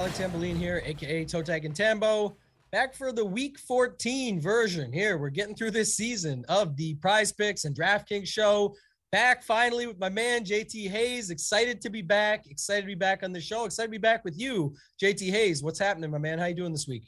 Tyler Tamboline here, aka Toe Tag and Tambo. Back for the week 14 version here. We're getting through this season of the prize picks and DraftKings show. Back finally with my man JT Hayes. Excited to be back. Excited to be back on the show. Excited to be back with you, JT Hayes. What's happening, my man? How you doing this week?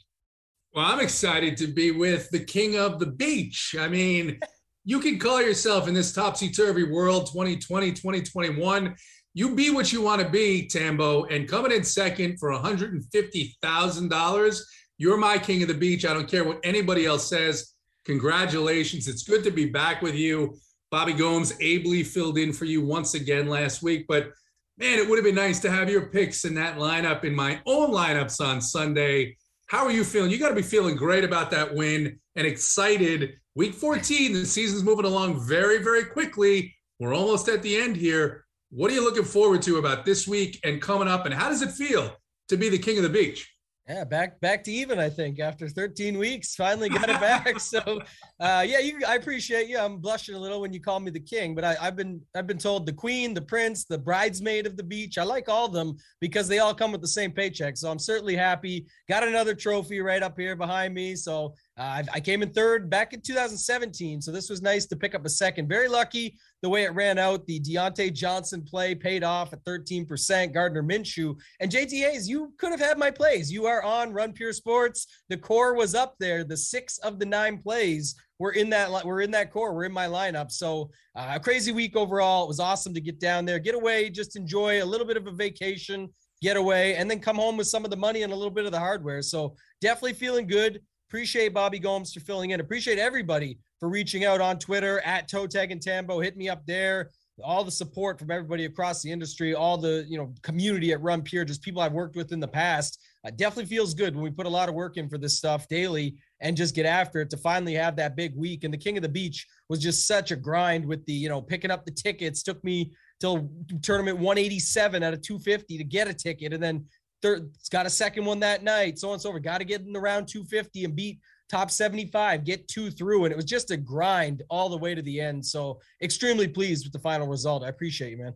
Well, I'm excited to be with the king of the beach. I mean, you can call yourself in this topsy turvy world 2020, 2021. You be what you want to be, Tambo, and coming in second for $150,000. You're my king of the beach. I don't care what anybody else says. Congratulations. It's good to be back with you. Bobby Gomes ably filled in for you once again last week, but man, it would have been nice to have your picks in that lineup in my own lineups on Sunday. How are you feeling? You got to be feeling great about that win and excited. Week 14, the season's moving along very, very quickly. We're almost at the end here. What are you looking forward to about this week and coming up? And how does it feel to be the king of the beach? Yeah, back back to even. I think after 13 weeks, finally got it back. so, uh, yeah, you. I appreciate you. I'm blushing a little when you call me the king, but I, have been I've been told the queen, the prince, the bridesmaid of the beach. I like all of them because they all come with the same paycheck. So I'm certainly happy. Got another trophy right up here behind me. So uh, I came in third back in 2017, so this was nice to pick up a second. Very lucky the way it ran out. The Diontae Johnson play paid off at 13%. Gardner Minshew and JT Hayes, you could have had my plays. You are on Run Pure Sports. The core was up there. The six of the nine plays were in that. We're in that core. We're in my lineup. So uh, a crazy week overall. It was awesome to get down there, get away, just enjoy a little bit of a vacation, get away, and then come home with some of the money and a little bit of the hardware. So definitely feeling good. Appreciate Bobby Gomes for filling in. Appreciate everybody for reaching out on Twitter at Toe Tag and Tambo. Hit me up there. All the support from everybody across the industry, all the you know community at Run Pure, just people I've worked with in the past. Uh, definitely feels good when we put a lot of work in for this stuff daily and just get after it to finally have that big week. And the King of the Beach was just such a grind with the you know picking up the tickets. Took me till tournament 187 out of 250 to get a ticket, and then third, it's got a second one that night, so on and so forth. Got to get in the round 250 and beat top 75, get two through. And it was just a grind all the way to the end. So extremely pleased with the final result. I appreciate you, man.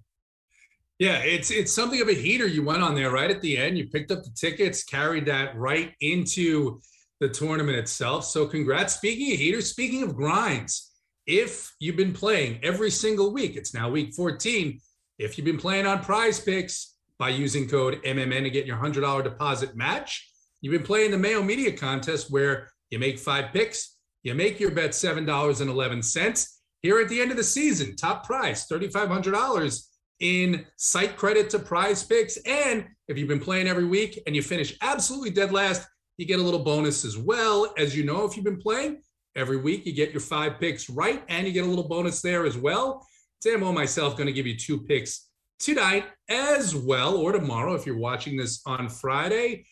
Yeah, it's it's something of a heater you went on there right at the end. You picked up the tickets, carried that right into the tournament itself. So congrats. Speaking of heaters, speaking of grinds, if you've been playing every single week, it's now week 14. If you've been playing on prize picks, by using code MMN to get your $100 deposit match. You've been playing the Mayo Media contest where you make five picks, you make your bet $7.11. Here at the end of the season, top prize $3,500 in site credit to prize picks. And if you've been playing every week and you finish absolutely dead last, you get a little bonus as well. As you know, if you've been playing every week, you get your five picks right and you get a little bonus there as well. Sam and oh, myself going to give you two picks tonight as well, or tomorrow if you're watching this on Friday.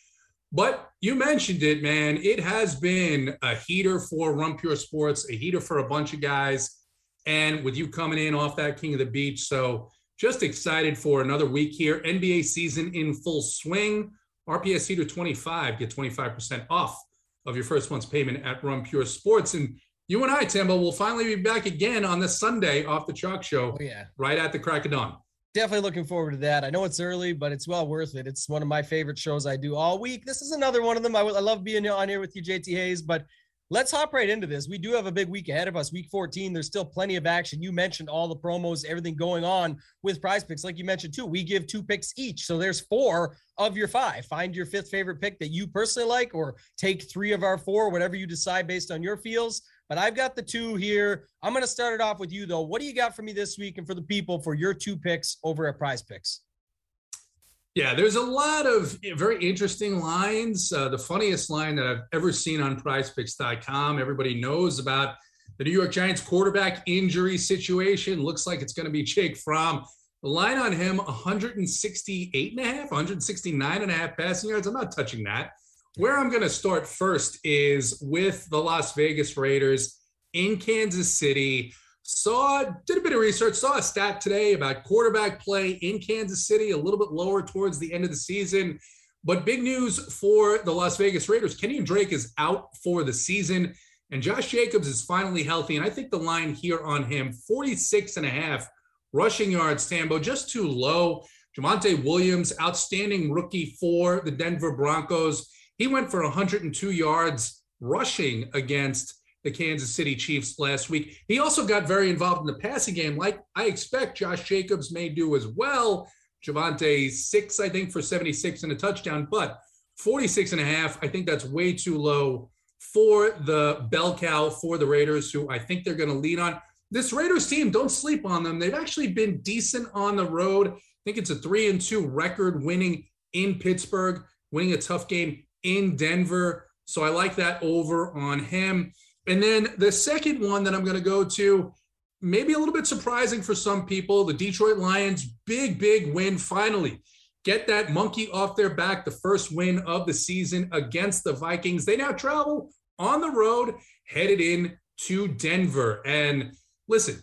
But you mentioned it, man. It has been a heater for Run Pure Sports, a heater for a bunch of guys. And with you coming in off that King of the Beach. So just excited for another week here. NBA season in full swing. RPS Heater 25, get 25% off of your first month's payment at Run Pure Sports. And you and I, Timbo, will finally be back again on this Sunday off the Chalk Show, oh, yeah. right at the crack of dawn definitely looking forward to that. I know it's early, but it's well worth it. It's one of my favorite shows I do all week. This is another one of them. I, love being on here with you, JT Hayes, but let's hop right into this. We do have a big week ahead of us, week 14. There's still plenty of action. You mentioned all the promos, everything going on with prize picks. Like you mentioned, too, we give two picks each. So there's four of your five. Find your fifth favorite pick that you personally like, or take three of our four, whatever you decide based on your feels. But I've got the two here. I'm going to start it off with you, though. What do you got for me this week and for the people for your two picks over at Prize Picks? Yeah, there's a lot of very interesting lines. Uh, the funniest line that I've ever seen on prizepicks.com, everybody knows about the New York Giants quarterback injury situation. Looks like it's going to be Jake Fromm. The line on him 168 and a half, 169 and a half passing yards. I'm not touching that. Where I'm going to start first is with the Las Vegas Raiders in Kansas City. Saw, did a bit of research, saw a stat today about quarterback play in Kansas City, a little bit lower towards the end of the season. But big news for the Las Vegas Raiders Kenyan Drake is out for the season, and Josh Jacobs is finally healthy. And I think the line here on him 46 and a half rushing yards, Tambo, just too low. Javonte Williams, outstanding rookie for the Denver Broncos. He went for 102 yards rushing against the Kansas City Chiefs last week. He also got very involved in the passing game, like I expect Josh Jacobs may do as well. Javonte, six, I think, for 76 and a touchdown, but 46 and a half, I think that's way too low for the bell cow for the Raiders, who I think they're going to lead on. This Raiders team, don't sleep on them. They've actually been decent on the road. I think it's a three and two record winning in Pittsburgh, winning a tough game in Denver. So I like that over on him. And then the second one that I'm going to go to, maybe a little bit surprising for some people, the Detroit Lions, big, big win finally. Get that monkey off their back, the first win of the season against the Vikings. They now travel on the road, headed in to Denver. And listen,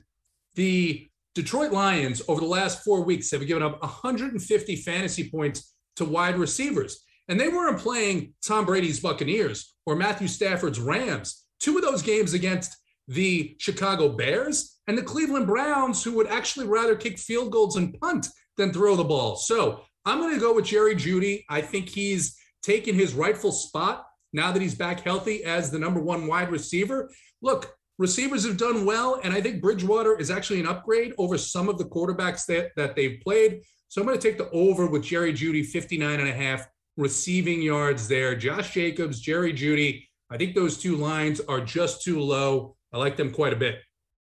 the Detroit Lions over the last four weeks have given up 150 fantasy points to wide receivers. And they weren't playing Tom Brady's Buccaneers or Matthew Stafford's Rams. Two of those games against the Chicago Bears and the Cleveland Browns, who would actually rather kick field goals and punt than throw the ball. So I'm going to go with Jerry Jeudy. I think he's taken his rightful spot now that he's back healthy as the number one wide receiver. Look, receivers have done well, and I think Bridgewater is actually an upgrade over some of the quarterbacks that, that they've played. So I'm going to take the over with Jerry Jeudy, 59 and a half receiving yards there. Josh Jacobs, Jerry Jeudy. I think those two lines are just too low. I like them quite a bit.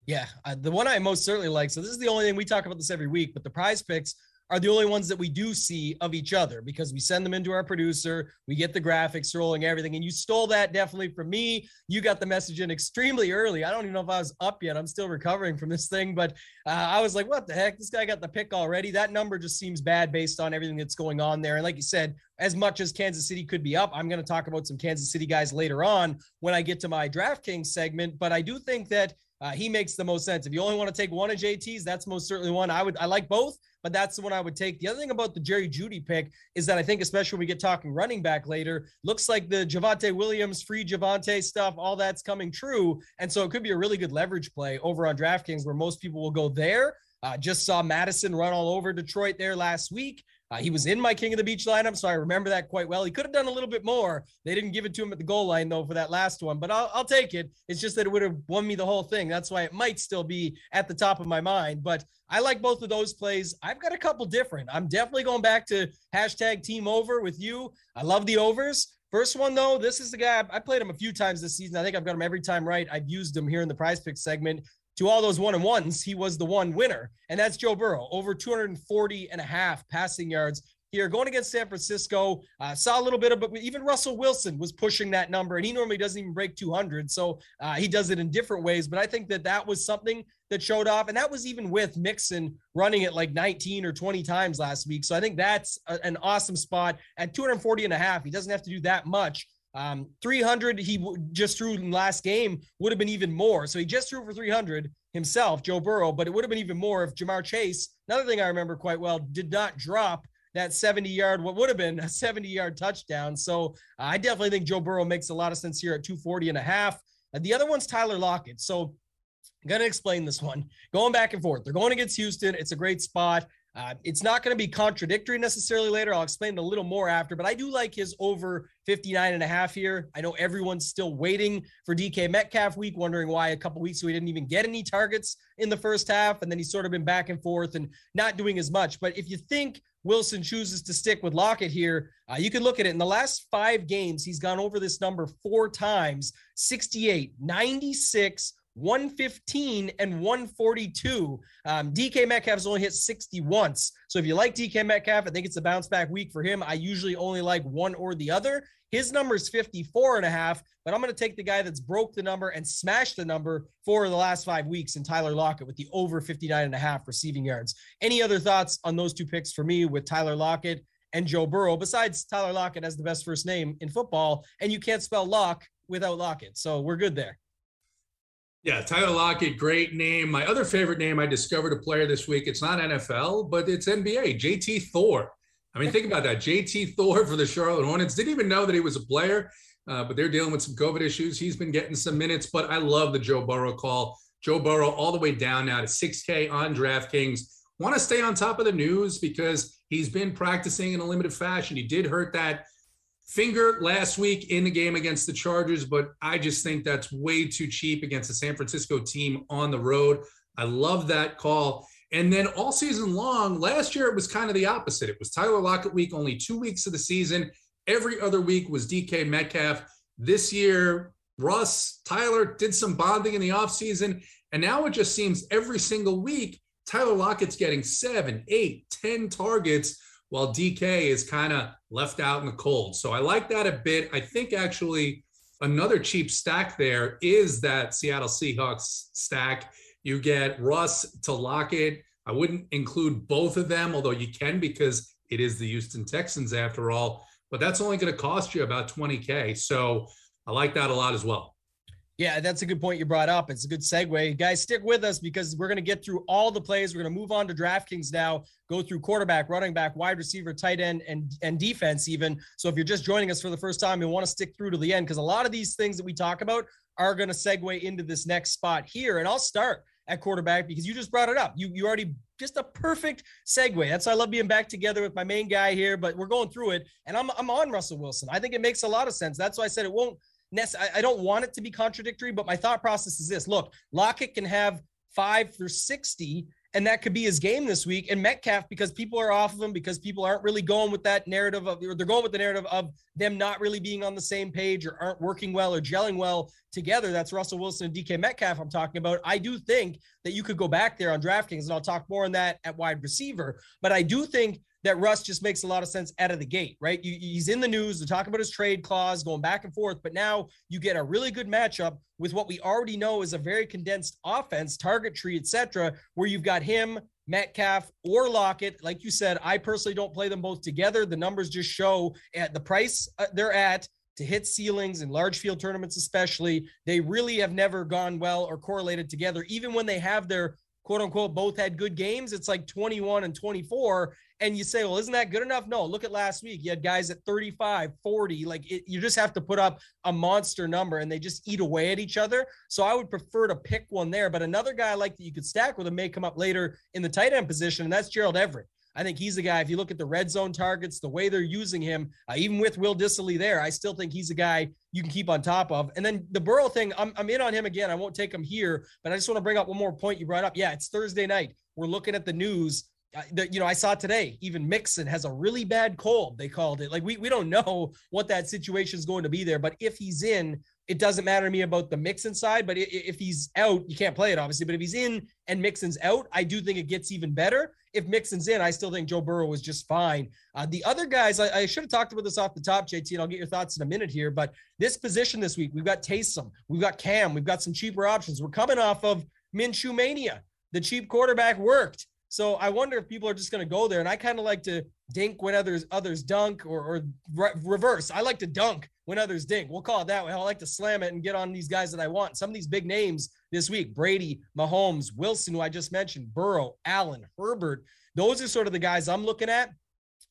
Yeah, the one I most certainly like. So this is the only thing we talk about this every week, but the prize picks are the only ones that we do see of each other because we send them into our producer, we get the graphics rolling, everything. And you stole that definitely from me. You got the message in extremely early. I don't even know if I was up yet. I'm still recovering from this thing, but uh, I was like, what the heck? This guy got the pick already. That number just seems bad based on everything that's going on there. And like you said, as much as Kansas City could be up, I'm going to talk about some Kansas City guys later on when I get to my DraftKings segment. But I do think that uh, he makes the most sense. If you only want to take one of JT's, that's most certainly one. I would I like both, but that's the one I would take. The other thing about the Jerry Jeudy pick is that I think, especially when we get talking running back later, looks like the Javonte Williams free Javonte stuff, all that's coming true, and so it could be a really good leverage play over on DraftKings where most people will go there. Uh, just saw Madison run all over Detroit there last week. Uh, he was in my King of the Beach lineup, so I remember that quite well. He could have done a little bit more. They didn't give it to him at the goal line, though, for that last one, but I'll, I'll take it. It's just that it would have won me the whole thing. That's why it might still be at the top of my mind. But I like both of those plays. I've got a couple different. I'm definitely going back to hashtag team over with you. I love the overs. First one, though, this is the guy I played him a few times this season. I think I've got him every time right. I've used him here in the prize pick segment to all those one and ones, he was the one winner. And that's Joe Burrow, over 240 and a half passing yards here going against San Francisco. Uh, saw a little bit of, but even Russell Wilson was pushing that number, and he normally doesn't even break 200. So uh, he does it in different ways. But I think that that was something that showed off, and that was even with Mixon running it like 19 or 20 times last week. So I think that's a, an awesome spot at 240 and a half. He doesn't have to do that much. Um, 300 he w- just threw in last game would have been even more. So he just threw for 300 himself, Joe Burrow, but it would have been even more if Ja'Marr Chase, another thing I remember quite well, did not drop that 70 yard, what would have been a 70 yard touchdown. So uh, I definitely think Joe Burrow makes a lot of sense here at 240 and a half. Uh, the other one's Tyler Lockett. So I'm going to explain this one. Going back and forth. They're going against Houston. It's a great spot. Uh, it's not going to be contradictory necessarily later. I'll explain a little more after, but I do like his over 59 and a half here. I know everyone's still waiting for DK Metcalf week, wondering why a couple weeks ago he didn't even get any targets in the first half. And then he's sort of been back and forth and not doing as much. But if you think Wilson chooses to stick with Lockett here, uh, you can look at it. In the last five games, he's gone over this number four times 68, 96, 115 and 142. Um, DK Metcalf's only hit 60 once. So if you like DK Metcalf, I think it's a bounce back week for him. I usually only like one or the other. His number is 54 and a half, but I'm going to take the guy that's broke the number and smashed the number for the last five weeks in Tyler Lockett with the over 59 and a half receiving yards. Any other thoughts on those two picks for me with Tyler Lockett and Joe Burrow? Besides, Tyler Lockett has the best first name in football, and you can't spell lock without Lockett. So we're good there. Yeah, Tyler Lockett, great name. My other favorite name I discovered a player this week. It's not NFL, but it's NBA. JT Thor. I mean, think about that. JT Thor for the Charlotte Hornets. Didn't even know that he was a player, uh, but they're dealing with some COVID issues. He's been getting some minutes, but I love the Joe Burrow call. Joe Burrow all the way down now to 6K on DraftKings, want to stay on top of the news because he's been practicing in a limited fashion. He did hurt that finger last week in the game against the Chargers, but I just think that's way too cheap against the San Francisco team on the road. I love that call. And then all season long, last year it was kind of the opposite. It was Tyler Lockett week, only two weeks of the season. Every other week was DK Metcalf. This year, Russ, Tyler did some bonding in the offseason. And now it just seems every single week, Tyler Lockett's getting seven, eight, ten targets while DK is kind of left out in the cold. So I like that a bit. I think actually another cheap stack there is that Seattle Seahawks stack. You get Russ to Lockett. I wouldn't include both of them, although you can because it is the Houston Texans after all. But that's only going to cost you about 20K. So I like that a lot as well. Yeah, that's a good point you brought up. It's a good segue. Guys, stick with us because we're going to get through all the plays. We're going to move on to DraftKings now, go through quarterback, running back, wide receiver, tight end, and, and defense, even. So if you're just joining us for the first time, you want to stick through to the end because a lot of these things that we talk about are going to segue into this next spot here. And I'll start at quarterback because you just brought it up. You you already just a perfect segue. That's why I love being back together with my main guy here, but we're going through it. And I'm I'm on Russell Wilson. I think it makes a lot of sense. That's why I said it won't I don't want it to be contradictory, but my thought process is this: Look, Lockett can have five for sixty, and that could be his game this week. And Metcalf, because people are off of him, because people aren't really going with that narrative of, or they're going with the narrative of them not really being on the same page or aren't working well or gelling well together. That's Russell Wilson and DK Metcalf I'm talking about. I do think that you could go back there on DraftKings, and I'll talk more on that at wide receiver. But I do think that Russ just makes a lot of sense out of the gate, right? You, he's in the news. They're talking about his trade clause going back and forth, but now you get a really good matchup with what we already know is a very condensed offense, target tree, etc., where you've got him, Metcalf, or Lockett. Like you said, I personally don't play them both together. The numbers just show at the price uh, they're at to hit ceilings in large field tournaments, especially. They really have never gone well or correlated together, even when they have their quote unquote both had good games. It's like 21 and 24. And you say, well, isn't that good enough? No, look at last week. You had guys at 35, 40. Like it, you just have to put up a monster number and they just eat away at each other. So I would prefer to pick one there. But another guy I like that you could stack with him may come up later in the tight end position, and that's Gerald Everett. I think he's the guy. If you look at the red zone targets, the way they're using him, uh, even with Will Dissly there, I still think he's a guy you can keep on top of. And then the Burrow thing, I'm, I'm in on him again. I won't take him here, but I just want to bring up one more point you brought up. Yeah, it's Thursday night. We're looking at the news. Uh, the, you know, I saw today, even Mixon has a really bad cold. They called it. Like we we don't know what that situation is going to be there, but if he's in, it doesn't matter to me about the Mixon side. But if he's out, you can't play it obviously. But if he's in and Mixon's out, I do think it gets even better if Mixon's in, I still think Joe Burrow was just fine. Uh, the other guys, I, I, should have talked about this off the top, JT, and I'll get your thoughts in a minute here. But this position this week, we've got Taysom, we've got Cam, we've got some cheaper options. We're coming off of Minshew mania. The cheap quarterback worked. So I wonder if people are just going to go there. And I kind of like to dink when others others dunk, or, or re- reverse. I like to dunk when others dink. We'll call it that way. I like to slam it and get on these guys that I want. Some of these big names this week: Brady, Mahomes, Wilson, who I just mentioned, Burrow, Allen, Herbert. Those are sort of the guys I'm looking at.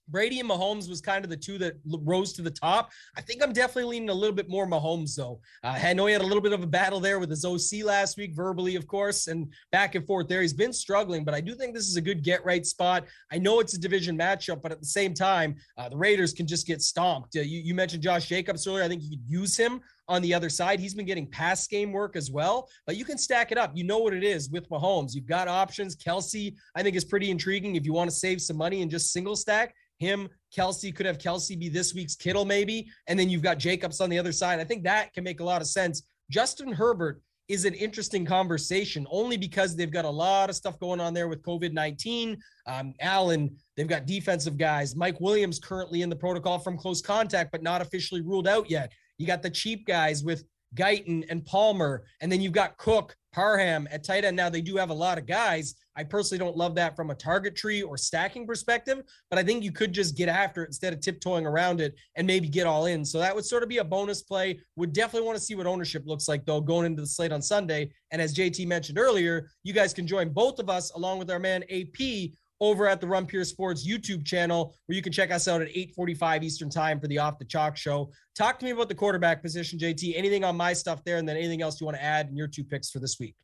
Brady and Mahomes was kind of the two that rose to the top. I think I'm definitely leaning a little bit more Mahomes, though. Uh, I know he had a little bit of a battle there with his OC last week, verbally, of course, and back and forth there. He's been struggling, but I do think this is a good get right spot. I know it's a division matchup, but at the same time, uh, the Raiders can just get stomped. Uh, you, you mentioned Josh Jacobs earlier. I think you could use him on the other side. He's been getting pass game work as well, but you can stack it up. You know what it is with Mahomes. You've got options. Kelce, I think, is pretty intriguing if you want to save some money and just single stack him, Kelce could have Kelce be this week's Kittle, maybe. And then you've got Jacobs on the other side. I think that can make a lot of sense. Justin Herbert is an interesting conversation only because they've got a lot of stuff going on there with COVID 19. Um, Allen, they've got defensive guys. Mike Williams currently in the protocol from close contact, but not officially ruled out yet. You got the cheap guys with Guyton and Palmer. And then you've got Cook, Parham at tight end. Now they do have a lot of guys. I personally don't love that from a target tree or stacking perspective, but I think you could just get after it instead of tiptoeing around it and maybe get all in. So that would sort of be a bonus play. Would definitely want to see what ownership looks like though going into the slate on Sunday. And as JT mentioned earlier, you guys can join both of us along with our man AP over at the Run Pure Sports YouTube channel, where you can check us out at 8:45 Eastern Time for the Off the Chalk Show. Talk to me about the quarterback position, JT. Anything on my stuff there, and then anything else you want to add in your two picks for this week?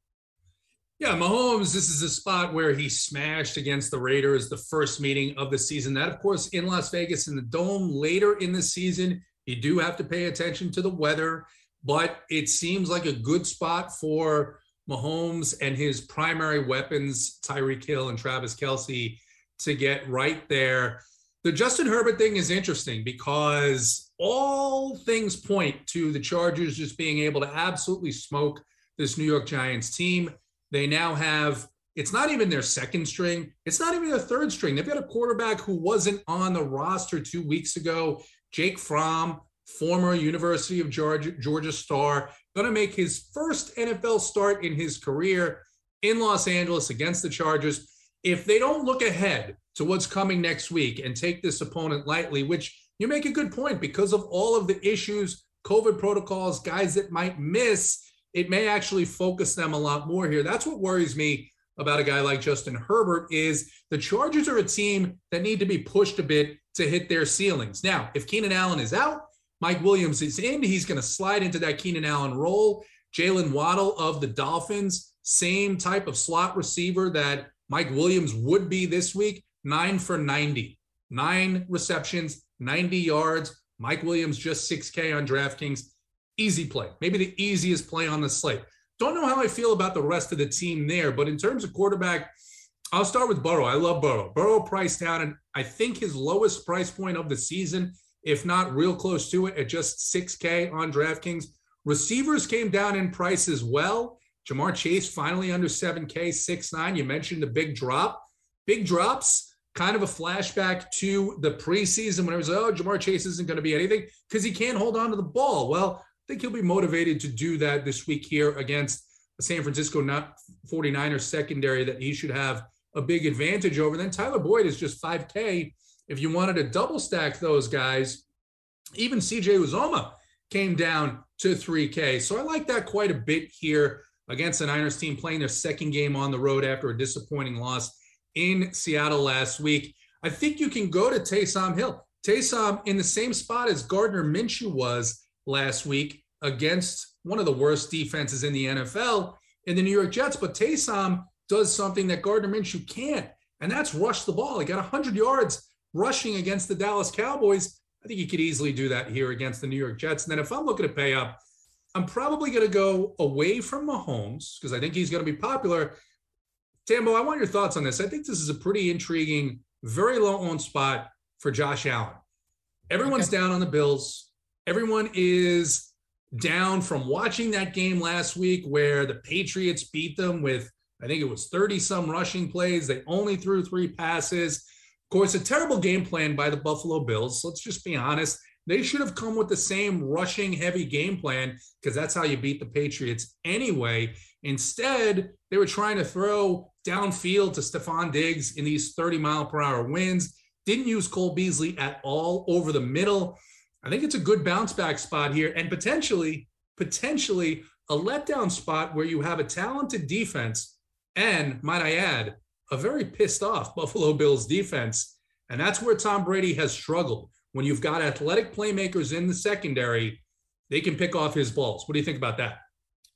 Yeah, Mahomes, this is a spot where he smashed against the Raiders the first meeting of the season. That, of course, in Las Vegas in the Dome later in the season. You do have to pay attention to the weather, but it seems like a good spot for Mahomes and his primary weapons, Tyreek Hill and Travis Kelce, to get right there. The Justin Herbert thing is interesting because all things point to the Chargers just being able to absolutely smoke this New York Giants team. They now have, it's not even their second string, it's not even their third string. They've got a quarterback who wasn't on the roster two weeks ago, Jake Fromm, former University of Georgia, Georgia star, going to make his first NFL start in his career in Los Angeles against the Chargers. If they don't look ahead to what's coming next week and take this opponent lightly, which you make a good point because of all of the issues, COVID protocols, guys that might miss, it may actually focus them a lot more here. That's what worries me about a guy like Justin Herbert is the Chargers are a team that need to be pushed a bit to hit their ceilings. Now, if Keenan Allen is out, Mike Williams is in, he's going to slide into that Keenan Allen role. Jaylen Waddle of the Dolphins, same type of slot receiver that Mike Williams would be this week, nine for 90, nine receptions, 90 yards. Mike Williams just 6K on DraftKings easy play, maybe the easiest play on the slate. Don't know how I feel about the rest of the team there, but in terms of quarterback, I'll start with Burrow. I love Burrow. Burrow priced down, and I think his lowest price point of the season, if not real close to it, at just 6K on DraftKings. Receivers came down in price as well. Ja'Marr Chase finally under 7K, 6'9. You mentioned the big drop. Big drops, kind of a flashback to the preseason when it was, oh, Ja'Marr Chase isn't going to be anything because he can't hold on to the ball. Well, I think he'll be motivated to do that this week here against a San Francisco not 49ers secondary that he should have a big advantage over. Then Tyler Boyd is just 5K. If you wanted to double stack those guys, even CJ Uzomah came down to 3K. So I like that quite a bit here against the Niners team playing their second game on the road after a disappointing loss in Seattle last week. I think you can go to Taysom Hill. Taysom in the same spot as Gardner Minshew was last week against one of the worst defenses in the NFL in the New York Jets. But Taysom does something that Gardner Minshew can't, and that's rush the ball. He got 100 yards rushing against the Dallas Cowboys. I think he could easily do that here against the New York Jets. And then if I'm looking to pay up, I'm probably going to go away from Mahomes because I think he's going to be popular. Tambo, I want your thoughts on this. I think this is a pretty intriguing, very low owned spot for Josh Allen. Everyone's okay. down on the Bills. Everyone is down from watching that game last week where the Patriots beat them with, I think it was 30 some rushing plays. They only threw three passes. Of course, a terrible game plan by the Buffalo Bills. Let's just be honest. They should have come with the same rushing heavy game plan because that's how you beat the Patriots anyway. Instead, they were trying to throw downfield to Stefon Diggs in these 30 mile per hour winds. Didn't use Cole Beasley at all over the middle. I think it's a good bounce back spot here and potentially, potentially a letdown spot where you have a talented defense and, might I add, a very pissed off Buffalo Bills defense. And that's where Tom Brady has struggled. When you've got athletic playmakers in the secondary, they can pick off his balls. What do you think about that?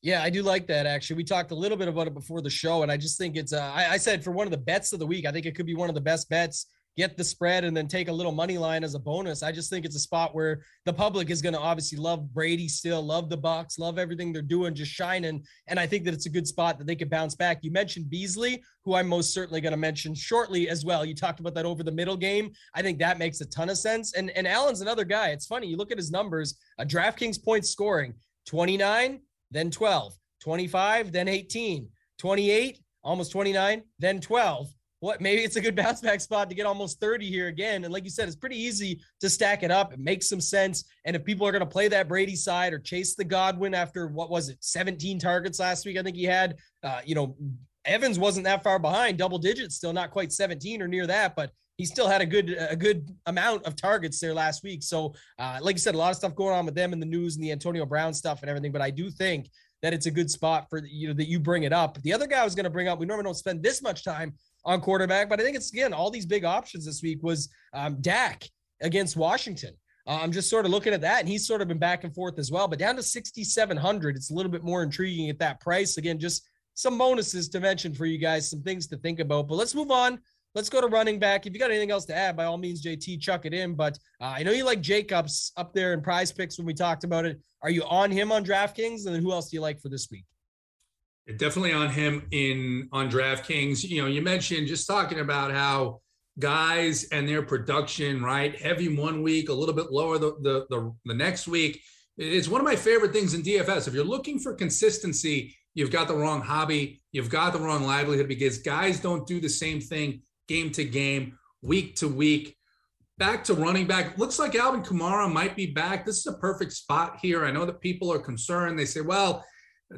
Yeah, I do like that actually. We talked a little bit about it before the show, and I just think it's. Uh, I, I, said for one of the bets of the week, I think it could be one of the best bets get the spread and then take a little money line as a bonus. I just think it's a spot where the public is going to obviously love Brady still, love the Bucs, love everything they're doing, just shining. And I think that it's a good spot that they could bounce back. You mentioned Beasley, who I'm most certainly going to mention shortly as well. You talked about that over the middle game. I think that makes a ton of sense. And and Allen's another guy. It's funny. You look at his numbers, a DraftKings points scoring 29, then 12, 25, then 18, 28, almost 29, then 12 what maybe it's a good bounce back spot to get almost 30 here again. And like you said, it's pretty easy to stack it up. It makes some sense. And if people are going to play that Brady side or chase the Godwin after what was it, 17 targets last week, I think he had, uh, you know, Evans wasn't that far behind, double digits, still not quite 17 or near that, but he still had a good a good amount of targets there last week. So, uh, like you said, a lot of stuff going on with them in the news and the Antonio Brown stuff and everything. But I do think that it's a good spot for you know that you bring it up. The other guy I was going to bring up, we normally don't spend this much time on quarterback. But I think it's again all these big options this week was um, Dak against Washington. Uh, I'm just sort of looking at that, and he's sort of been back and forth as well. But down to 6,700, it's a little bit more intriguing at that price. Again, just some bonuses to mention for you guys, some things to think about. But let's move on. Let's go to running back. If you got anything else to add, by all means, JT, chuck it in. But uh, I know you like Jacobs up there in prize picks when we talked about it. Are you on him on DraftKings? And then who else do you like for this week? Definitely on him in on DraftKings. You know, you mentioned just talking about how guys and their production, right? Heavy one week, a little bit lower the, the, the, the next week. It's one of my favorite things in DFS. If you're looking for consistency, you've got the wrong hobby, you've got the wrong livelihood because guys don't do the same thing game to game, week to week. Back to running back. Looks like Alvin Kamara might be back. This is a perfect spot here. I know that people are concerned. They say, well,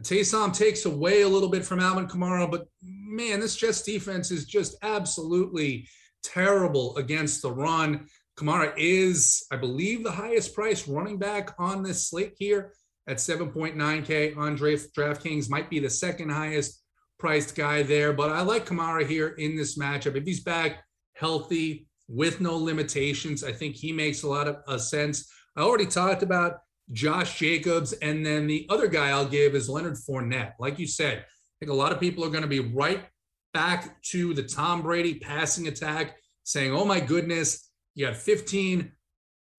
Taysom takes away a little bit from Alvin Kamara, but man, this Jets defense is just absolutely terrible against the run. Kamara is, I believe, the highest priced running back on this slate here at 7.9K on DraftKings. Might be the second highest priced guy there, but I like Kamara here in this matchup. If he's back healthy with no limitations, I think he makes a lot of uh, sense. I already talked about Josh Jacobs, and then the other guy I'll give is Leonard Fournette. Like you said, I think a lot of people are going to be right back to the Tom Brady passing attack, saying, oh my goodness, you had 15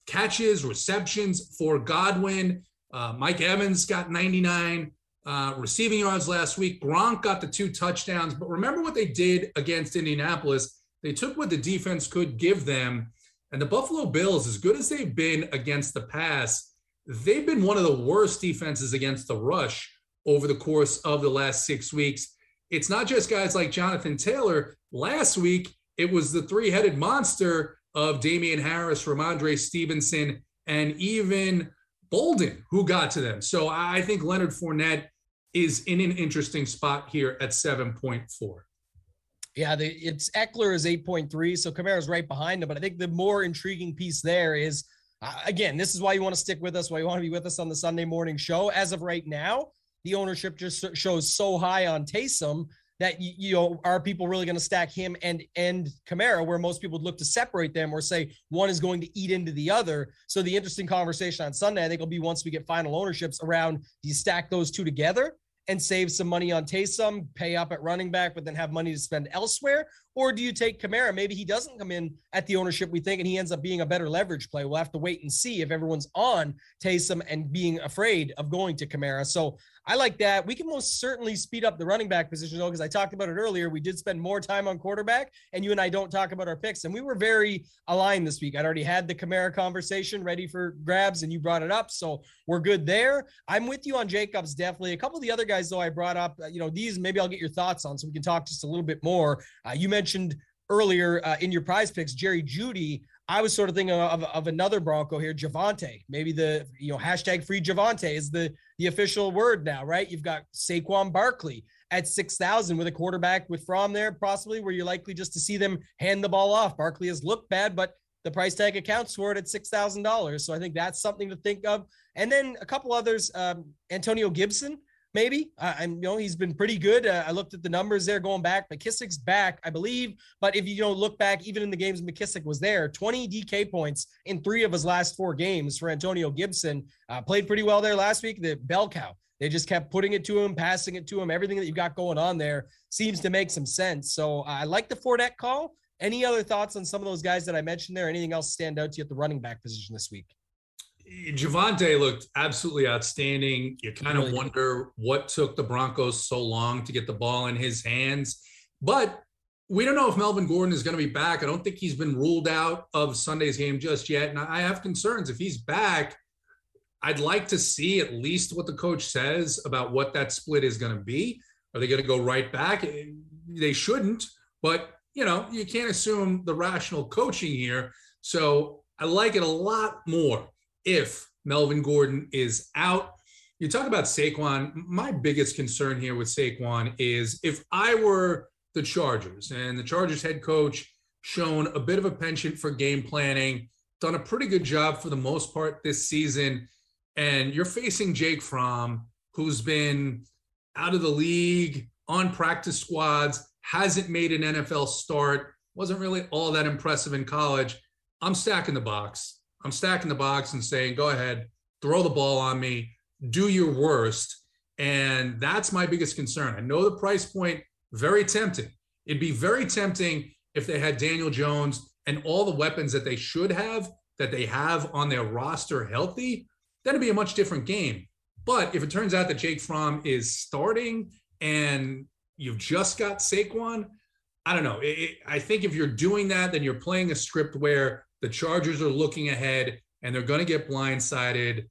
catches, receptions for Godwin. Uh, Mike Evans got 99 uh, receiving yards last week. Gronk got the two touchdowns. But remember what they did against Indianapolis? They took what the defense could give them. And the Buffalo Bills, as good as they've been against the pass, they've been one of the worst defenses against the rush over the course of the last six weeks it's not just guys like Jonathan Taylor. Last week, it was the three headed monster of Damien Harris, Rhamondre Stevenson, and even Bolden who got to them. So I think Leonard Fournette is in an interesting spot here at 7.4. Yeah, the, it's Ekeler is 8.3, so Kamara's right behind him. But I think the more intriguing piece there is, again, this is why you want to stick with us, why you want to be with us on the Sunday morning show. As of right now, the ownership just shows so high on Taysom that you, know are people really going to stack him and and Kamara where most people would look to separate them or say one is going to eat into the other. So the interesting conversation on Sunday I think will be once we get final ownerships around do you stack those two together and save some money on Taysom, pay up at running back, but then have money to spend elsewhere? Or do you take Kamara? Maybe he doesn't come in at the ownership we think, and he ends up being a better leverage play. We'll have to wait and see if everyone's on Taysom and being afraid of going to Kamara. So I like that. We can most certainly speed up the running back position, though, because I talked about it earlier. We did spend more time on quarterback, and you and I don't talk about our picks. And we were very aligned this week. I'd already had the Kamara conversation ready for grabs, and you brought it up. So we're good there. I'm with you on Jacobs, definitely. A couple of the other guys, though, I brought up, uh, you know, these maybe I'll get your thoughts on so we can talk just a little bit more. Uh, you mentioned earlier uh, in your prize picks, Jerry Jeudy. I was sort of thinking of, of another Bronco here, Javonte. Maybe the you know hashtag free Javonte is the the official word now, right? You've got Saquon Barkley at six thousand with a quarterback with Fromm there, possibly where you're likely just to see them hand the ball off. Barkley has looked bad, but the price tag accounts for it at six thousand dollars. So I think that's something to think of. And then a couple others, um, Antonio Gibson maybe. Uh, I you know he's been pretty good. Uh, I looked at the numbers there going back. McKissic's back, I believe. But if you, know look back, even in the games McKissic was there, 20 DK points in three of his last four games for Antonio Gibson. Uh, played pretty well there last week. The bell cow. They just kept putting it to him, passing it to him. Everything that you've got going on there seems to make some sense. So I like the Fournette call. Any other thoughts on some of those guys that I mentioned there? Anything else stand out to you at the running back position this week? Javonte looked absolutely outstanding. You kind of wonder what took the Broncos so long to get the ball in his hands. But we don't know if Melvin Gordon is going to be back. I don't think he's been ruled out of Sunday's game just yet. And I have concerns. If he's back, I'd like to see at least what the coach says about what that split is going to be. Are they going to go right back? They shouldn't, but you know, you can't assume the rational coaching here. So I like it a lot more if Melvin Gordon is out. You talk about Saquon. My biggest concern here with Saquon is if I were the Chargers and the Chargers head coach shown a bit of a penchant for game planning, done a pretty good job for the most part this season, and you're facing Jake Fromm, who's been out of the league, on practice squads, hasn't made an NFL start, wasn't really all that impressive in college. I'm stacking the box. I'm stacking the box and saying, go ahead, throw the ball on me, do your worst. And that's my biggest concern. I know the price point, very tempting. It'd be very tempting if they had Daniel Jones and all the weapons that they should have, that they have on their roster healthy. That'd be a much different game. But if it turns out that Jake Fromm is starting and you've just got Saquon, I don't know. It, it, I think if you're doing that, then you're playing a script where the Chargers are looking ahead and they're going to get blindsided.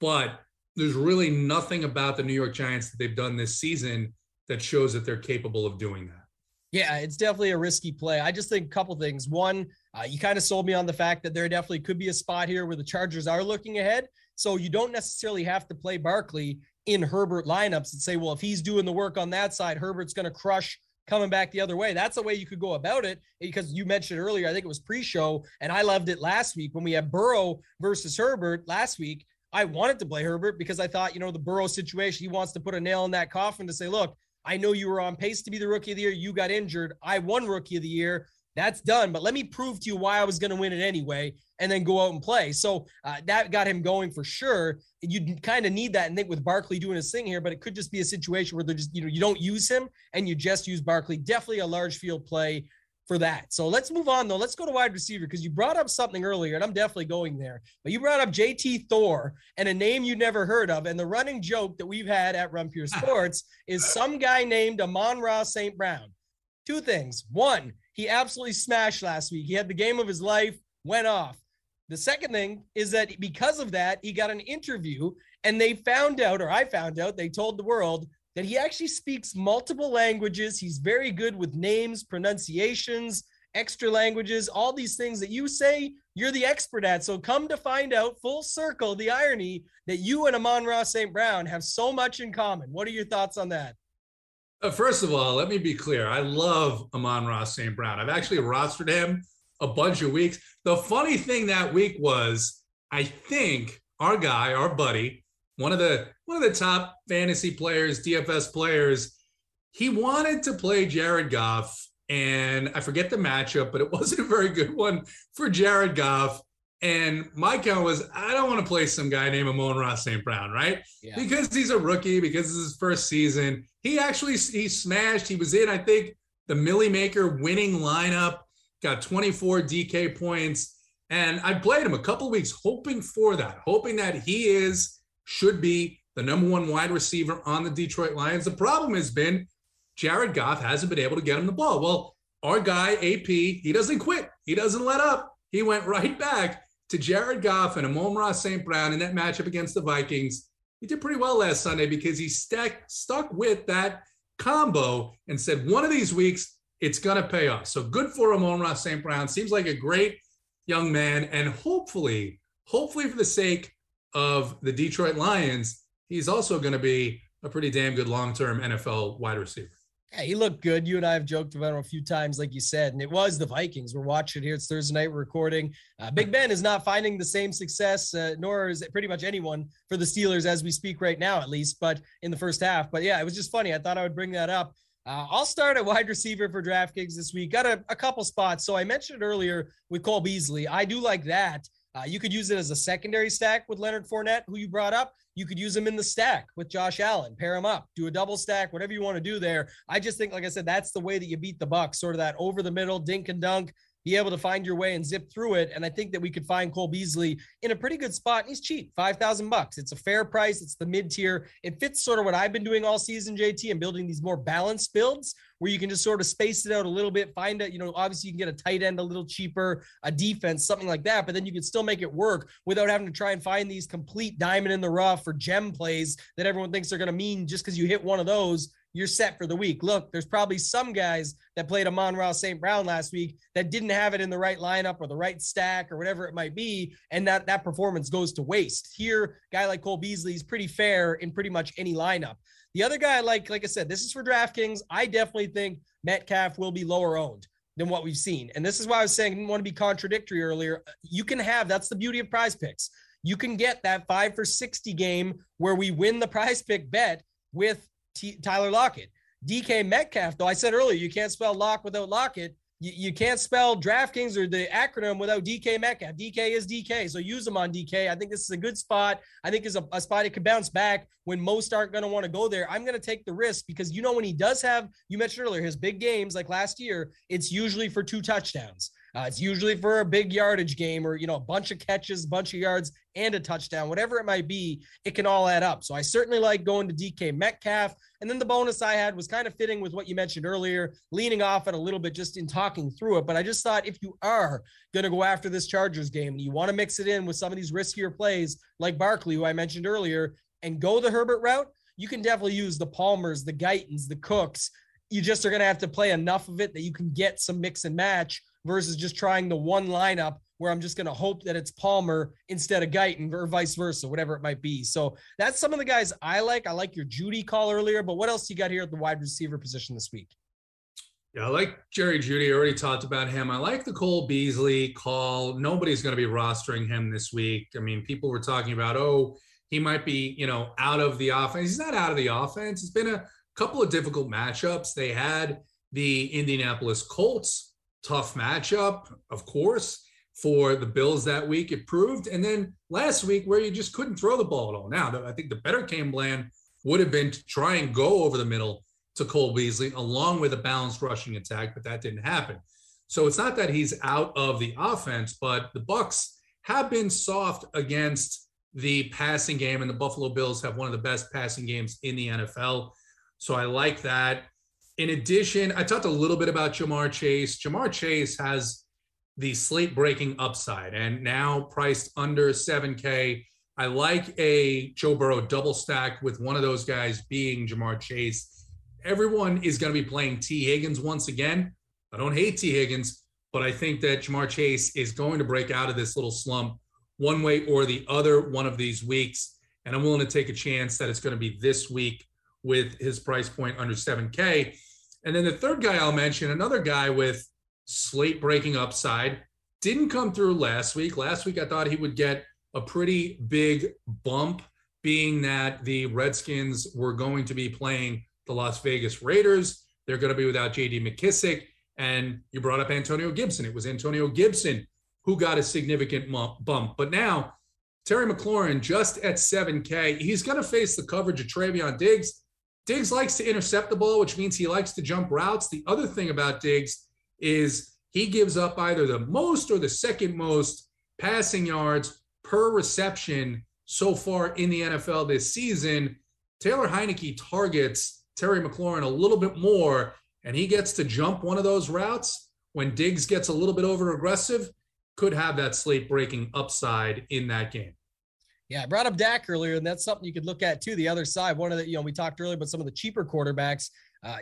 But there's really nothing about the New York Giants that they've done this season that shows that they're capable of doing that. Yeah, it's definitely a risky play. I just think a couple things. One, uh, you kind of sold me on the fact that there definitely could be a spot here where the Chargers are looking ahead. So you don't necessarily have to play Barkley in Herbert lineups and say, well, if he's doing the work on that side, Herbert's going to crush coming back the other way. That's the way you could go about it because you mentioned earlier, I think it was pre show, and I loved it last week when we had Burrow versus Herbert last week. I wanted to play Herbert because I thought, you know, the Burrow situation, he wants to put a nail in that coffin to say, look, I know you were on pace to be the rookie of the year. You got injured. I won rookie of the year. That's done. But let me prove to you why I was going to win it anyway and then go out and play. So uh, that got him going for sure. You kind of need that. And think with Barkley doing his thing here, but it could just be a situation where they're just, you know, you don't use him and you just use Barkley. Definitely a large field play for that. So let's move on though. Let's go to wide receiver because you brought up something earlier, and I'm definitely going there. But you brought up JT Thor and a name you never heard of. And the running joke that we've had at Run Pure Sports is some guy named Amon-Ra St. Brown. Two things. One, he absolutely smashed last week. He had the game of his life, went off. The second thing is that because of that, he got an interview and they found out, or I found out, they told the world that he actually speaks multiple languages. He's very good with names, pronunciations, extra languages, all these things that you say you're the expert at. So come to find out, full circle, the irony that you and Amon-Ra St. Brown have so much in common. What are your thoughts on that? Uh, first of all, let me be clear. I love Amon-Ra St. Brown. I've actually rostered him a bunch of weeks. The funny thing that week was, I think our guy, our buddy, one of the one of the top fantasy players, DFS players, he wanted to play Jared Goff, and I forget the matchup, but it wasn't a very good one for Jared Goff. And my count was, I don't want to play some guy named Amon-Ra St. Brown, right? Yeah. Because he's a rookie, because it's his first season. He actually he smashed. He was in, I think, the Milly Maker winning lineup got 24 DK points. And I played him a couple weeks hoping for that, hoping that he is, should be the number one wide receiver on the Detroit Lions. The problem has been Jared Goff hasn't been able to get him the ball. Well, our guy, AP, he doesn't quit. He doesn't let up. He went right back to Jared Goff and Amon-Ra St. Brown in that matchup against the Vikings. He did pretty well last Sunday because he stuck, stuck with that combo and said, one of these weeks, it's going to pay off. So good for Amon-Ra St. Brown. Seems like a great young man. And hopefully, hopefully for the sake of the Detroit Lions, he's also going to be a pretty damn good long-term NFL wide receiver. Yeah, he looked good. You and I have joked about him a few times, like you said, and it was the Vikings. We're watching here. It's Thursday night. Recording. Uh, Big Ben is not finding the same success, uh, nor is pretty much anyone for the Steelers as we speak right now, at least. But in the first half. But yeah, it was just funny. I thought I would bring that up. Uh, I'll start at wide receiver for DraftKings this week. Got a, a couple spots. So I mentioned earlier with Cole Beasley. I do like that. Uh, you could use it as a secondary stack with Leonard Fournette, who you brought up. You could use him in the stack with Josh Allen, pair him up, do a double stack, whatever you want to do there. I just think, like I said, that's the way that you beat the Bucs, sort of that over the middle dink and dunk be able to find your way and zip through it. And I think that we could find Cole Beasley in a pretty good spot. And He's cheap, five thousand bucks. It's a fair price. It's the mid tier. It fits sort of what I've been doing all season, JT, and building these more balanced builds where you can just sort of space it out a little bit. Find it, you know, obviously you can get a tight end a little cheaper, a defense, something like that. But then you can still make it work without having to try and find these complete diamond in the rough or gem plays that everyone thinks they're going to mean just because you hit one of those you're set for the week. Look, there's probably some guys that played Amon-Ra St. Brown last week that didn't have it in the right lineup or the right stack or whatever it might be, and that that performance goes to waste. Here, guy like Cole Beasley is pretty fair in pretty much any lineup. The other guy, like like I said, this is for DraftKings. I definitely think Metcalf will be lower owned than what we've seen, and this is why I was saying I didn't want to be contradictory earlier. You can have that's the beauty of Prize Picks. You can get that five for sixty game where we win the Prize Pick bet with T- Tyler Lockett. DK Metcalf, though I said earlier, you can't spell lock without Lockett. you, you can't spell DraftKings or the acronym without DK Metcalf. DK is DK, so use them on DK. I think this is a good spot. I think it's a, a spot it could bounce back when most aren't going to want to go there. I'm going to take the risk because you know when he does have, you mentioned earlier, his big games like last year, it's usually for two touchdowns. Uh, it's usually for a big yardage game or, you know, a bunch of catches, bunch of yards, and a touchdown, whatever it might be, it can all add up. So I certainly like going to DK Metcalf. And then the bonus I had was kind of fitting with what you mentioned earlier, leaning off it a little bit just in talking through it. But I just thought if you are going to go after this Chargers game and you want to mix it in with some of these riskier plays like Barkley, who I mentioned earlier, and go the Herbert route, you can definitely use the Palmers, the Guytons, the Cooks. You just are going to have to play enough of it that you can get some mix and match versus just trying the one lineup where I'm just going to hope that it's Palmer instead of Guyton or vice versa, whatever it might be. So that's some of the guys I like. I like your Jeudy call earlier, but what else you got here at the wide receiver position this week? Yeah, I like Jerry Jeudy. I already talked about him. I like the Cole Beasley call. Nobody's going to be rostering him this week. I mean, people were talking about, oh, he might be, you know, out of the offense. He's not out of the offense. It's been a couple of difficult matchups. They had the Indianapolis Colts tough matchup, of course, for the Bills that week. It proved. And then last week, where you just couldn't throw the ball at all. Now, I think the better game plan would have been to try and go over the middle to Cole Beasley along with a balanced rushing attack, but that didn't happen. So it's not that he's out of the offense, but the Bucks have been soft against the passing game, and the Buffalo Bills have one of the best passing games in the NFL. So I like that. In addition, I talked a little bit about Ja'Marr Chase. Ja'Marr Chase has the slate breaking upside and now priced under 7K. I like a Joe Burrow double stack with one of those guys being Ja'Marr Chase. Everyone is going to be playing Tee Higgins once again. I don't hate Tee Higgins, but I think that Ja'Marr Chase is going to break out of this little slump one way or the other one of these weeks. And I'm willing to take a chance that it's going to be this week with his price point under 7K. And then the third guy I'll mention, another guy with slate breaking upside, didn't come through last week. Last week, I thought he would get a pretty big bump, being that the Redskins were going to be playing the Las Vegas Raiders. They're going to be without JD McKissic. And you brought up Antonio Gibson. It was Antonio Gibson who got a significant bump. But now, Terry McLaurin just at 7K. He's going to face the coverage of Trevon Diggs. Diggs likes to intercept the ball, which means he likes to jump routes. The other thing about Diggs is he gives up either the most or the second most passing yards per reception so far in the NFL this season. Taylor Heinicke targets Terry McLaurin a little bit more, and he gets to jump one of those routes when Diggs gets a little bit over aggressive, could have that slate breaking upside in that game. Yeah, I brought up Dak earlier, and that's something you could look at too. The other side, one of the, you know, we talked earlier about some of the cheaper quarterbacks. Uh,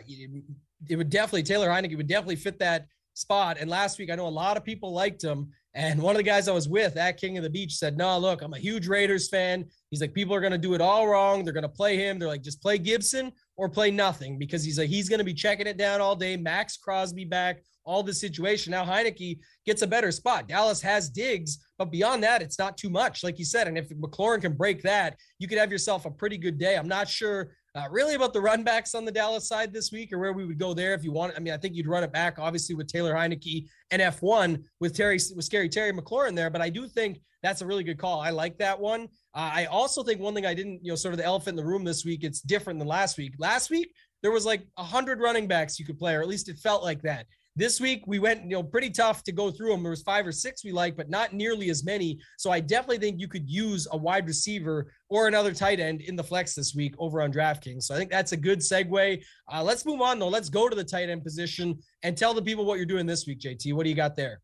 it would definitely, Taylor Heinicke would definitely fit that spot. And last week, I know a lot of people liked him. And one of the guys I was with at King of the Beach said, No, look, I'm a huge Raiders fan. He's like, people are going to do it all wrong. They're going to play him. They're like, just play Gibson or play nothing because he's like, he's going to be checking it down all day. Maxx Crosby back, all the situation. Now Heinicke gets a better spot. Dallas has Diggs, but beyond that, it's not too much, like you said. And if McLaurin can break that, you could have yourself a pretty good day. I'm not sure uh, really about the run backs on the Dallas side this week or where we would go there if you want. I mean, I think you'd run it back obviously with Taylor Heinicke and F1 with Terry with scary Terry McLaurin there, but I do think that's a really good call. I like that one. Uh, I also think one thing I didn't, you know, sort of the elephant in the room this week, it's different than last week. Last week, there was like a hundred running backs you could play, or at least it felt like that. This week we went, you know, pretty tough to go through them. There was five or six we like, but not nearly as many. So I definitely think you could use a wide receiver or another tight end in the flex this week over on DraftKings. So I think that's a good segue. Uh, let's move on though. Let's go to the tight end position and tell the people what you're doing this week, JT. What do you got there?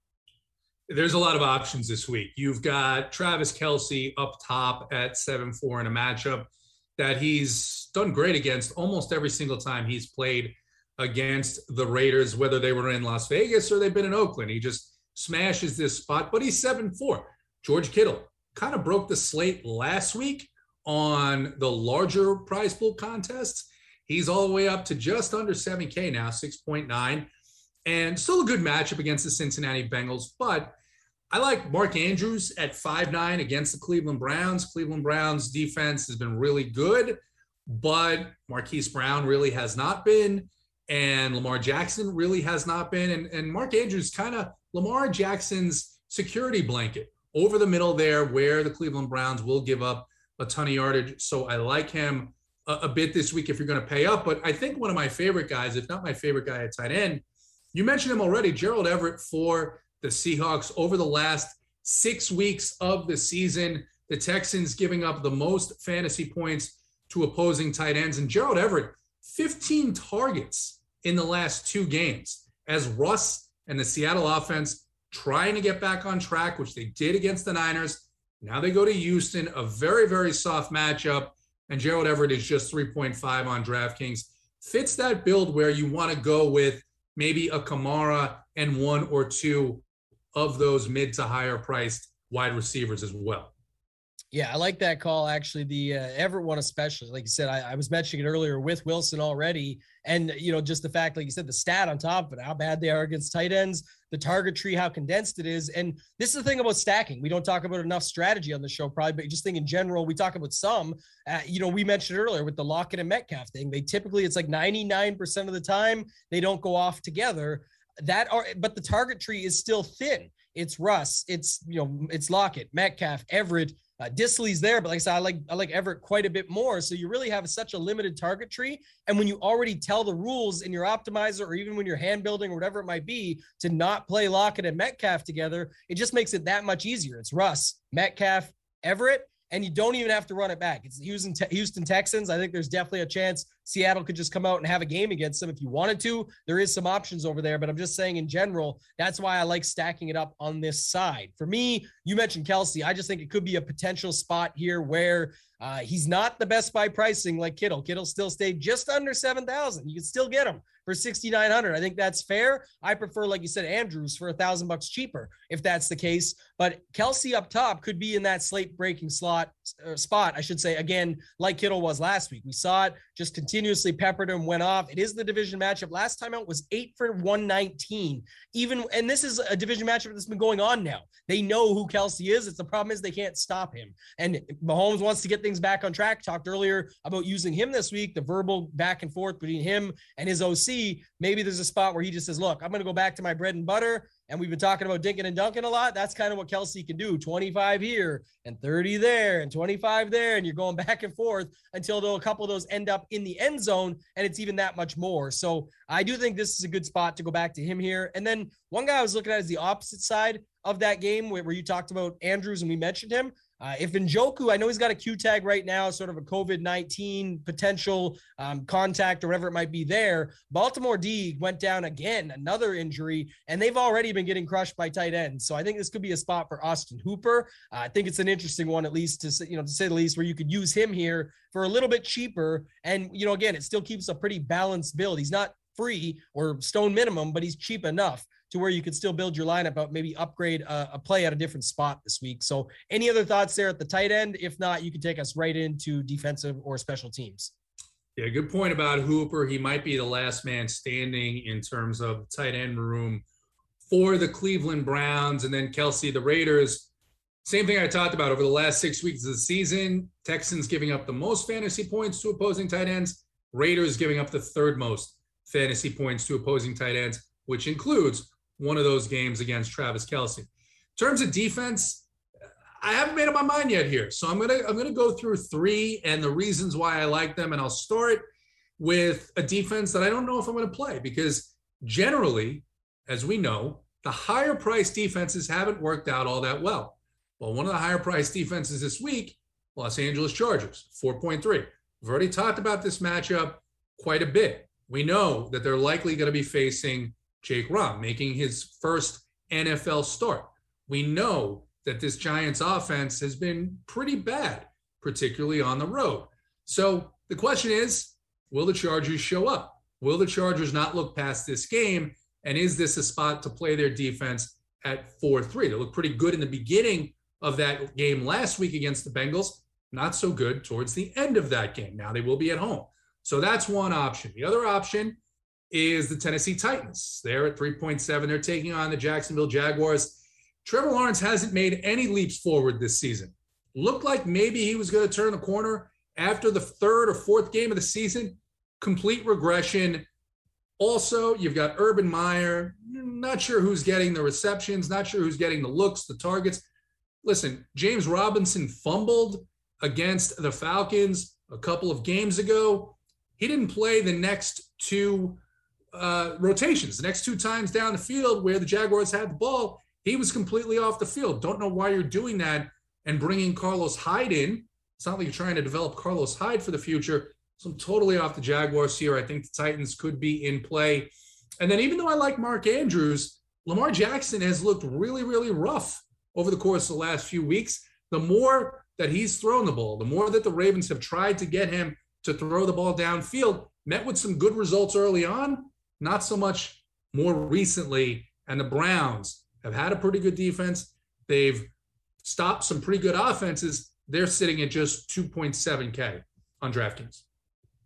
There's a lot of options this week. You've got Travis Kelce up top at 7 4 in a matchup that he's done great against almost every single time he's played against the Raiders, whether they were in Las Vegas or they've been in Oakland. He just smashes this spot, but he's 7 4. George Kittle kind of broke the slate last week on the larger prize pool contests. He's all the way up to just under 7K now, 6.9, and still a good matchup against the Cincinnati Bengals. But I like Mark Andrews at 5'9 against the Cleveland Browns. Cleveland Browns defense has been really good, but Marquise Brown really has not been. And Lamar Jackson really has not been. And, and Mark Andrews kind of Lamar Jackson's security blanket over the middle there, where the Cleveland Browns will give up a ton of yardage. So I like him a, a bit this week if you're going to pay up. But I think one of my favorite guys, if not my favorite guy at tight end, you mentioned him already, Gerald Everett for the Seahawks over the last six weeks of the season. The Texans giving up the most fantasy points to opposing tight ends. And Gerald Everett, 15 targets in the last two games as Russ and the Seattle offense trying to get back on track, which they did against the Niners. Now they go to Houston, a very, very soft matchup. And Gerald Everett is just 3.5 on DraftKings. Fits that build where you want to go with maybe a Kamara and one or two of those mid to higher priced wide receivers as well. Yeah, I like that call. Actually, the uh, Everett one, especially, like you said, I, I, was mentioning it earlier with Wilson already, and you know, just the fact, like you said, the stat on top of it, how bad they are against tight ends, the target tree, how condensed it is, and this is the thing about stacking. We don't talk about enough strategy on the show, probably, but just think in general, we talk about some. Uh, you know, we mentioned earlier with the Lockett and Metcalf thing. They typically, it's like ninety nine percent of the time they don't go off together. That are, but the target tree is still thin. It's Russ, it's you know, it's Lockett, Metcalf, Everett uh, Dissly's there, but like I said, I like I like Everett quite a bit more. So you really have such a limited target tree. And when you already tell the rules in your optimizer, or even when you're hand building or whatever it might be, to not play Lockett and Metcalf together, it just makes it that much easier. It's Russ, Metcalf, Everett, and you don't even have to run it back. It's Houston, Houston Texans. I think there's definitely a chance Seattle could just come out and have a game against them if you wanted to. There is some options over there, but I'm just saying in general, that's why I like stacking it up on this side. For me, you mentioned Kelce. I just think it could be a potential spot here where uh, he's not the best by pricing like Kittle. Kittle still stayed just under 7,000. You can still get him for 6,900. I think that's fair. I prefer, like you said, Andrews for a thousand bucks cheaper if that's the case. But Kelce up top could be in that slate breaking slot Uh, spot, I should say, again, like Kittle was last week. We saw it just continuously peppered him, went off. It is the division matchup. Last time out was eight for 119. Even, and this is a division matchup that's been going on now. They know who Kelce is. It's the problem is they can't stop him. And Mahomes wants to get things back on track. Talked earlier about using him this week, the verbal back and forth between him and his OC. Maybe there's a spot where he just says, look, I'm going to go back to my bread and butter. And we've been talking about Dinkin and Duncan a lot. That's kind of what Kelce can do 25 here and 30 there and 25 there. And you're going back and forth until a couple of those end up in the end zone. And it's even that much more. So I do think this is a good spot to go back to him here. And then one guy I was looking at is the opposite side of that game where, where you talked about Andrews and we mentioned him. Uh, if Njoku, I know he's got a Q tag right now, sort of a COVID 19 potential um, contact or whatever it might be there. Baltimore D went down again, another injury, and they've already been getting crushed by tight ends. So I think this could be a spot for Austin Hooper. Uh, I think it's an interesting one, at least to you know to say the least, where you could use him here for a little bit cheaper. And you know, again, it still keeps a pretty balanced build. He's not free or stone minimum, but he's cheap enough to where you could still build your lineup but maybe upgrade a, a, play at a different spot this week. So, any other thoughts there at the tight end? If not, you can take us right into defensive or special teams. Yeah, good point about Hooper. He might be the last man standing in terms of tight end room for the Cleveland Browns. And then Kelce, the Raiders. Same thing I talked about over the last six weeks of the season. Texans giving up the most fantasy points to opposing tight ends. Raiders giving up the third most fantasy points to opposing tight ends, which includes one of those games against Travis Kelce. In terms of defense, I haven't made up my mind yet here. So I'm gonna I'm gonna go through three and the reasons why I like them, and I'll start with a defense that I don't know if I'm gonna play because generally, as we know, the higher priced defenses haven't worked out all that well. Well, one of the higher priced defenses this week, Los Angeles Chargers, 4.3. We've already talked about this matchup quite a bit. We know that they're likely going to be facing Jake Fromm making his first NFL start. We know that this Giants offense has been pretty bad, particularly on the road. So the question is will the Chargers show up? Will the Chargers not look past this game? And is this a spot to play their defense at 4 3? They looked pretty good in the beginning of that game last week against the Bengals, not so good towards the end of that game. Now they will be at home. So that's one option. The other option is the Tennessee Titans. They're at 3.7. They're taking on the Jacksonville Jaguars. Trevor Lawrence hasn't made any leaps forward this season. Looked like maybe he was going to turn the corner after the third or fourth game of the season. Complete regression Also, you've got Urban Meyer. Not sure who's getting the receptions, not sure who's getting the looks, the targets. Listen, James Robinson fumbled against the Falcons a couple of games ago. He didn't play the next two uh, rotations, the next two times down the field where the Jaguars had the ball. He was completely off the field. Don't know why you're doing that and bringing Carlos Hyde in. It's not like you're trying to develop Carlos Hyde for the future. So I'm totally off the Jaguars here. I think the Titans could be in play. And then even though I like Mark Andrews, Lamar Jackson has looked really, really rough over the course of the last few weeks. The more that he's thrown the ball, the more that the Ravens have tried to get him to throw the ball downfield, met with some good results early on, not so much more recently. And the Browns have had a pretty good defense. They've stopped some pretty good offenses. They're sitting at just 2.7K on DraftKings.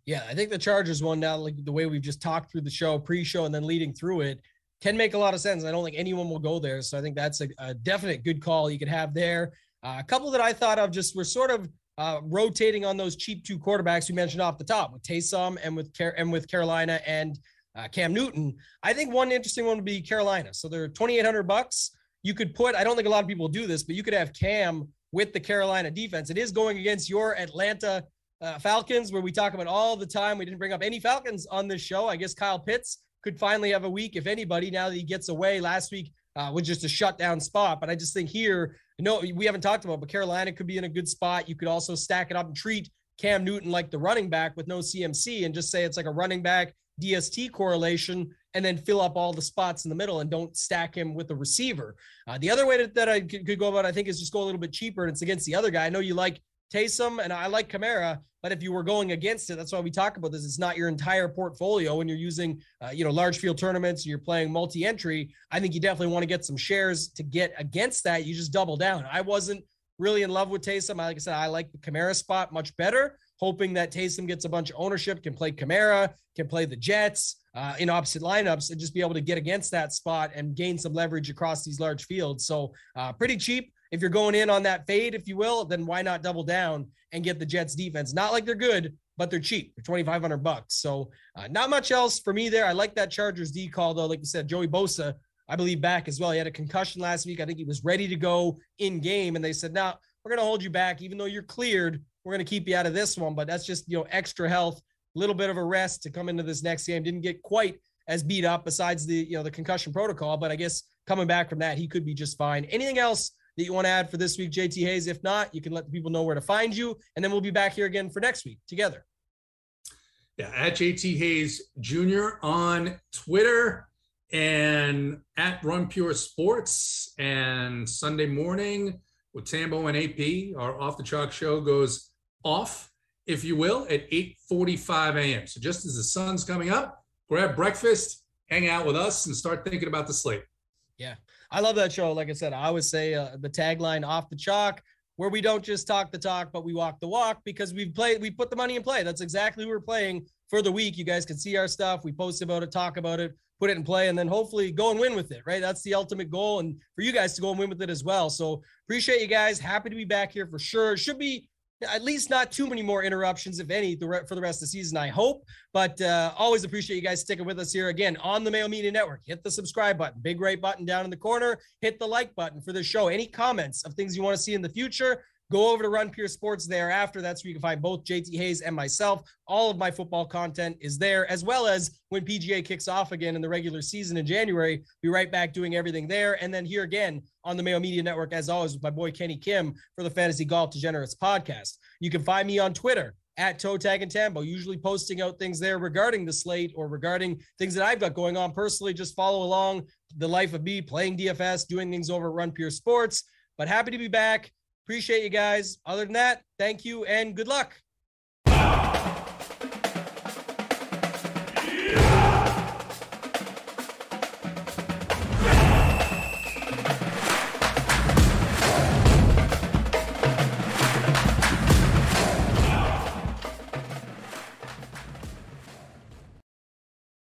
Yeah, I think the Chargers one now, like the way we've just talked through the show, pre-show, and then leading through it, can make a lot of sense. I don't think anyone will go there, so I think that's a, a definite good call you could have there. Uh, a couple that I thought of just were sort of uh, rotating on those cheap two quarterbacks we mentioned off the top with Taysom and with Car- and with Carolina and uh, Cam Newton. I think one interesting one would be Carolina. So they're 2,800 bucks. You could put. I don't think a lot of people do this, but you could have Cam with the Carolina defense. It is going against your Atlanta uh, Falcons, where we talk about all the time. We didn't bring up any Falcons on this show. I guess Kyle Pitts could finally have a week, if anybody, now that he gets away. Last week uh, was just a shutdown spot. But I just think here, no, we haven't talked about, but Carolina could be in a good spot. You could also stack it up and treat Cam Newton like the running back with no CMC and just say it's like a running back DST correlation and then fill up all the spots in the middle and don't stack him with the receiver. Uh, the other way to, that I could, could, go about, I think, is just go a little bit cheaper and it's against the other guy. I know you like Taysom, and I like Kamara. But if you were going against it, that's why we talk about this. It's not your entire portfolio when you're using, uh, you know, large field tournaments. You're playing multi-entry. I think you definitely want to get some shares to get against that. You just double down. I wasn't really in love with Taysom. Like I said, I like the Kamara spot much better. Hoping that Taysom gets a bunch of ownership, can play Kamara, can play the Jets uh, in opposite lineups, and just be able to get against that spot and gain some leverage across these large fields. So uh, pretty cheap if you're going in on that fade, if you will, then why not double down and get the Jets defense? Not like they're good, but they're cheap. They're 2,500 bucks. So uh, not much else for me there. I like that Chargers D call though. Like you said, Joey Bosa, I believe back as well. He had a concussion last week. I think he was ready to go in game, and they said, "Now we're going to hold you back, even though you're cleared. We're going to keep you out of this one." But that's just you know extra health, a little bit of a rest to come into this next game. Didn't get quite as beat up besides the you know the concussion protocol, but I guess coming back from that, he could be just fine. Anything else that you want to add for this week, JT Hayes? If not, you can let the people know where to find you, and then we'll be back here again for next week together. Yeah, at JT Hayes Jr. on Twitter and at Run Pure Sports and Sunday morning with Tambo and AP. Our off the chalk show goes off, if you will, at 8:45 a.m. So just as the sun's coming up, grab breakfast, hang out with us, and start thinking about the slate. Yeah, I love that show. Like I said, I always say uh, the tagline off the chalk, where we don't just talk the talk, but we walk the walk because we've played, we put the money in play. That's exactly what we're playing for the week. You guys can see our stuff. We post about it, talk about it, put it in play, and then hopefully go and win with it, right? That's the ultimate goal. And for you guys to go and win with it as well. So appreciate you guys. Happy to be back here for sure. Should be at least not too many more interruptions, if any, for the rest of the season, I hope. But uh, always appreciate you guys sticking with us here again on the Mayo Media Network. Hit the subscribe button, big right button down in the corner. Hit the like button for the show. Any comments of things you want to see in the future? Go over to Run Pure Sports thereafter. That's where you can find both JT Hayes and myself. All of my football content is there, as well as when PGA kicks off again in the regular season in January. Be right back doing everything there. And then here again on the Mayo Media Network, as always, with my boy Kenny Kim for the Fantasy Golf Degenerates podcast. You can find me on Twitter at Toe Tag and Tambo, usually posting out things there regarding the slate or regarding things that I've got going on personally. Just follow along the life of me playing DFS, doing things over at Run Pure Sports. But happy to be back. Appreciate you guys. Other than that, thank you and good luck.